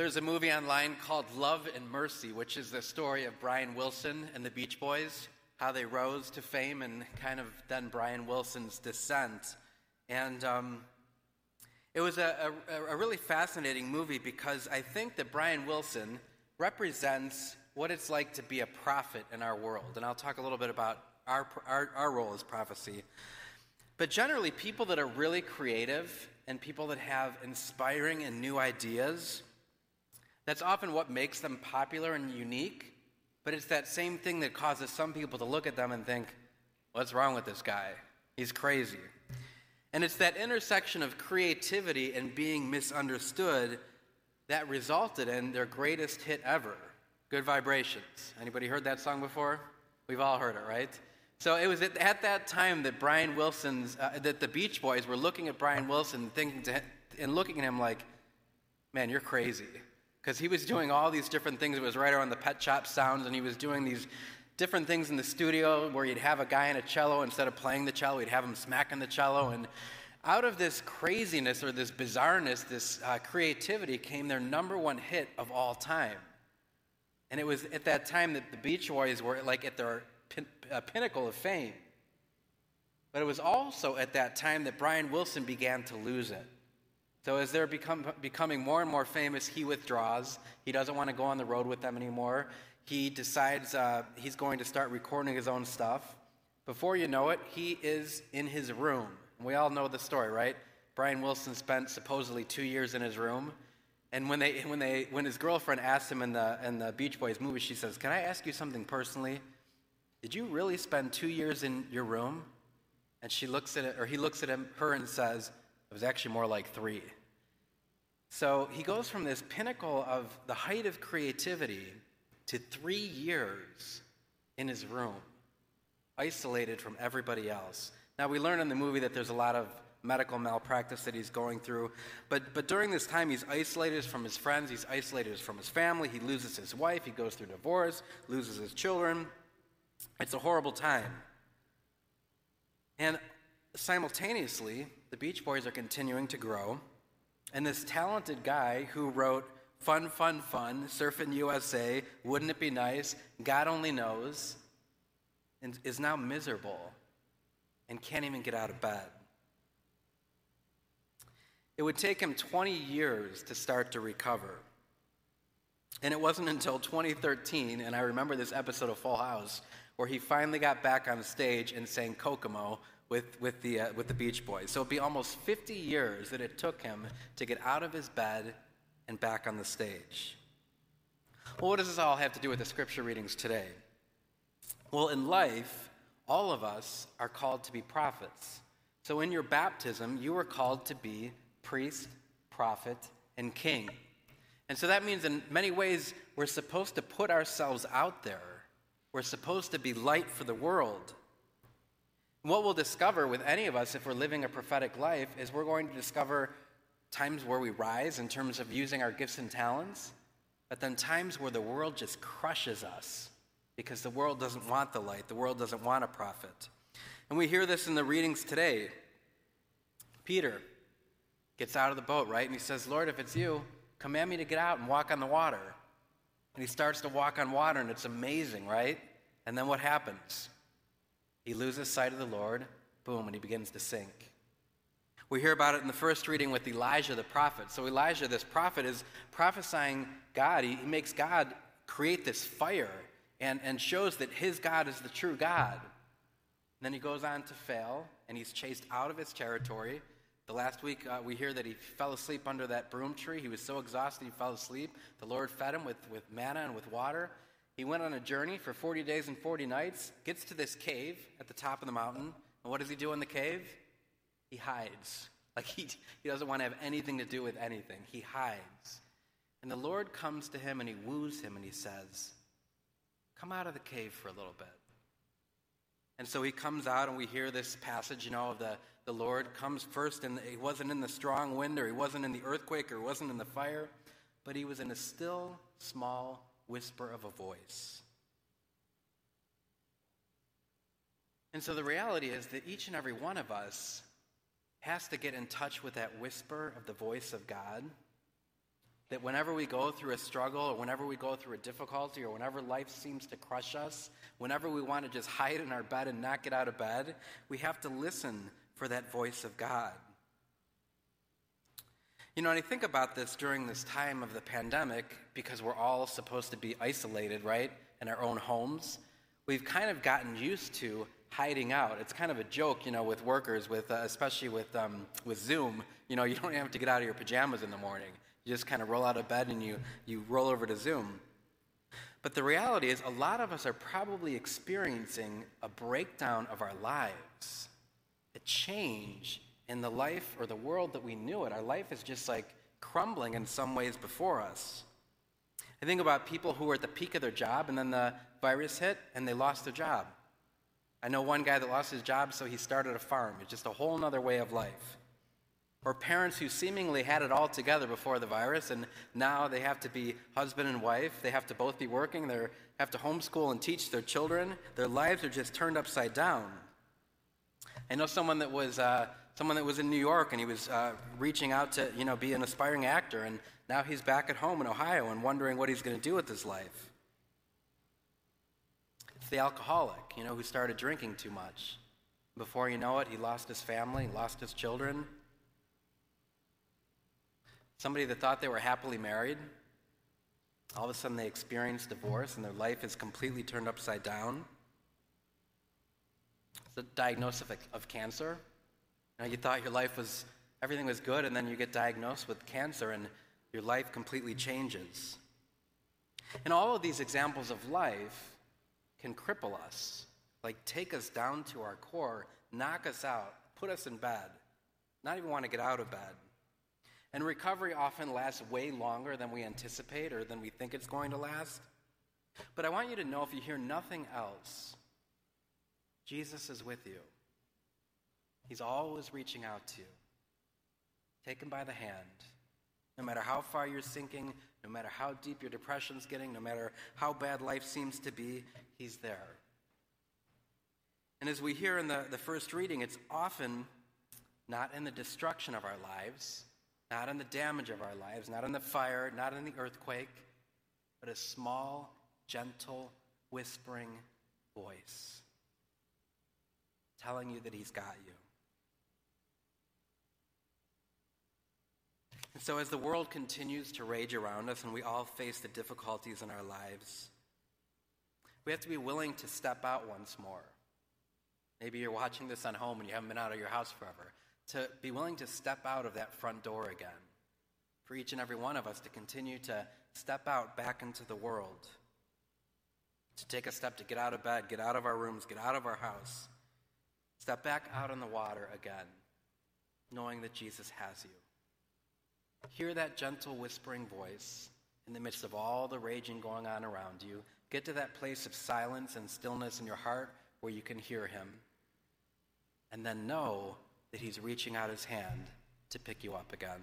There's a movie online called Love and Mercy, which is the story of Brian Wilson and the Beach Boys, how they rose to fame and kind of then Brian Wilson's descent. And um, it was a, a, a really fascinating movie because I think that Brian Wilson represents what it's like to be a prophet in our world. And I'll talk a little bit about our, our, our role as prophecy. But generally, people that are really creative and people that have inspiring and new ideas that's often what makes them popular and unique, but it's that same thing that causes some people to look at them and think, what's wrong with this guy? He's crazy. And it's that intersection of creativity and being misunderstood that resulted in their greatest hit ever, Good Vibrations. Anybody heard that song before? We've all heard it, right? So it was at, at that time that Brian Wilson's, uh, that the Beach Boys were looking at Brian Wilson thinking to, and looking at him like, man, you're crazy because he was doing all these different things. It was right around the pet shop sounds, and he was doing these different things in the studio where you'd have a guy in a cello instead of playing the cello, he'd have him smacking the cello. And out of this craziness or this bizarreness, this uh, creativity came their number one hit of all time. And it was at that time that the Beach Boys were like at their pin- uh, pinnacle of fame. But it was also at that time that Brian Wilson began to lose it. So as they're become, becoming more and more famous, he withdraws. He doesn't want to go on the road with them anymore. He decides uh, he's going to start recording his own stuff. Before you know it, he is in his room. We all know the story, right? Brian Wilson spent supposedly two years in his room. And when, they, when, they, when his girlfriend asked him in the, in the Beach Boys movie, she says, Can I ask you something personally? Did you really spend two years in your room? And she looks at it, or he looks at him, her and says, it was actually more like three. So he goes from this pinnacle of the height of creativity to three years in his room, isolated from everybody else. Now, we learn in the movie that there's a lot of medical malpractice that he's going through. But, but during this time, he's isolated from his friends, he's isolated from his family, he loses his wife, he goes through divorce, loses his children. It's a horrible time. And simultaneously, the Beach Boys are continuing to grow. And this talented guy who wrote Fun, Fun, Fun, Surfing USA, Wouldn't It Be Nice, God Only Knows, and is now miserable and can't even get out of bed. It would take him 20 years to start to recover. And it wasn't until 2013, and I remember this episode of Full House, where he finally got back on stage and sang Kokomo with, with, the, uh, with the Beach Boys. So it'd be almost 50 years that it took him to get out of his bed and back on the stage. Well, what does this all have to do with the scripture readings today? Well, in life, all of us are called to be prophets. So in your baptism, you are called to be priest, prophet, and king. And so that means, in many ways, we're supposed to put ourselves out there. We're supposed to be light for the world. What we'll discover with any of us if we're living a prophetic life is we're going to discover times where we rise in terms of using our gifts and talents, but then times where the world just crushes us because the world doesn't want the light, the world doesn't want a prophet. And we hear this in the readings today. Peter gets out of the boat, right? And he says, Lord, if it's you, command me to get out and walk on the water. And he starts to walk on water, and it's amazing, right? And then what happens? He loses sight of the Lord, boom, and he begins to sink. We hear about it in the first reading with Elijah the prophet. So, Elijah, this prophet, is prophesying God. He, he makes God create this fire and, and shows that his God is the true God. And then he goes on to fail, and he's chased out of his territory. The last week, uh, we hear that he fell asleep under that broom tree. He was so exhausted, he fell asleep. The Lord fed him with, with manna and with water. He went on a journey for 40 days and 40 nights, gets to this cave at the top of the mountain, and what does he do in the cave? He hides. Like he, he doesn't want to have anything to do with anything. He hides. And the Lord comes to him and he woos him and he says, Come out of the cave for a little bit. And so he comes out, and we hear this passage, you know, of the, the Lord comes first, and he wasn't in the strong wind, or he wasn't in the earthquake, or he wasn't in the fire, but he was in a still, small whisper of a voice. And so the reality is that each and every one of us has to get in touch with that whisper of the voice of God That whenever we go through a struggle, or whenever we go through a difficulty, or whenever life seems to crush us, whenever we want to just hide in our bed and not get out of bed, we have to listen for that voice of God. You know, and I think about this during this time of the pandemic because we're all supposed to be isolated, right, in our own homes. We've kind of gotten used to hiding out. It's kind of a joke, you know, with workers, with uh, especially with um, with Zoom. You know, you don't have to get out of your pajamas in the morning. You just kind of roll out of bed and you you roll over to Zoom. But the reality is, a lot of us are probably experiencing a breakdown of our lives, a change in the life or the world that we knew it. Our life is just like crumbling in some ways before us. I think about people who were at the peak of their job and then the virus hit and they lost their job. I know one guy that lost his job, so he started a farm. It's just a whole other way of life. Or parents who seemingly had it all together before the virus, and now they have to be husband and wife. They have to both be working. They have to homeschool and teach their children. Their lives are just turned upside down. I know someone that was uh, someone that was in New York, and he was uh, reaching out to you know be an aspiring actor, and now he's back at home in Ohio and wondering what he's going to do with his life It's the alcoholic, you know, who started drinking too much. Before you know it, he lost his family, lost his children. Somebody that thought they were happily married, all of a sudden they experience divorce and their life is completely turned upside down. It's a diagnosis of, of cancer. You, know, you thought your life was, everything was good, and then you get diagnosed with cancer and your life completely changes. And all of these examples of life can cripple us, like take us down to our core, knock us out, put us in bed, not even want to get out of bed. And recovery often lasts way longer than we anticipate or than we think it's going to last. But I want you to know if you hear nothing else, Jesus is with you. He's always reaching out to you. Take him by the hand. No matter how far you're sinking, no matter how deep your depression's getting, no matter how bad life seems to be, He's there. And as we hear in the, the first reading, it's often not in the destruction of our lives, not in the damage of our lives, not in the fire, not in the earthquake, but a small, gentle, whispering voice telling you that He's got you. And so, as the world continues to rage around us and we all face the difficulties in our lives, we have to be willing to step out once more. Maybe you're watching this on home and you haven't been out of your house forever. To be willing to step out of that front door again. For each and every one of us to continue to step out back into the world. To take a step to get out of bed, get out of our rooms, get out of our house. Step back out on the water again, knowing that Jesus has you. Hear that gentle whispering voice in the midst of all the raging going on around you. Get to that place of silence and stillness in your heart where you can hear him. And then know that he's reaching out his hand to pick you up again.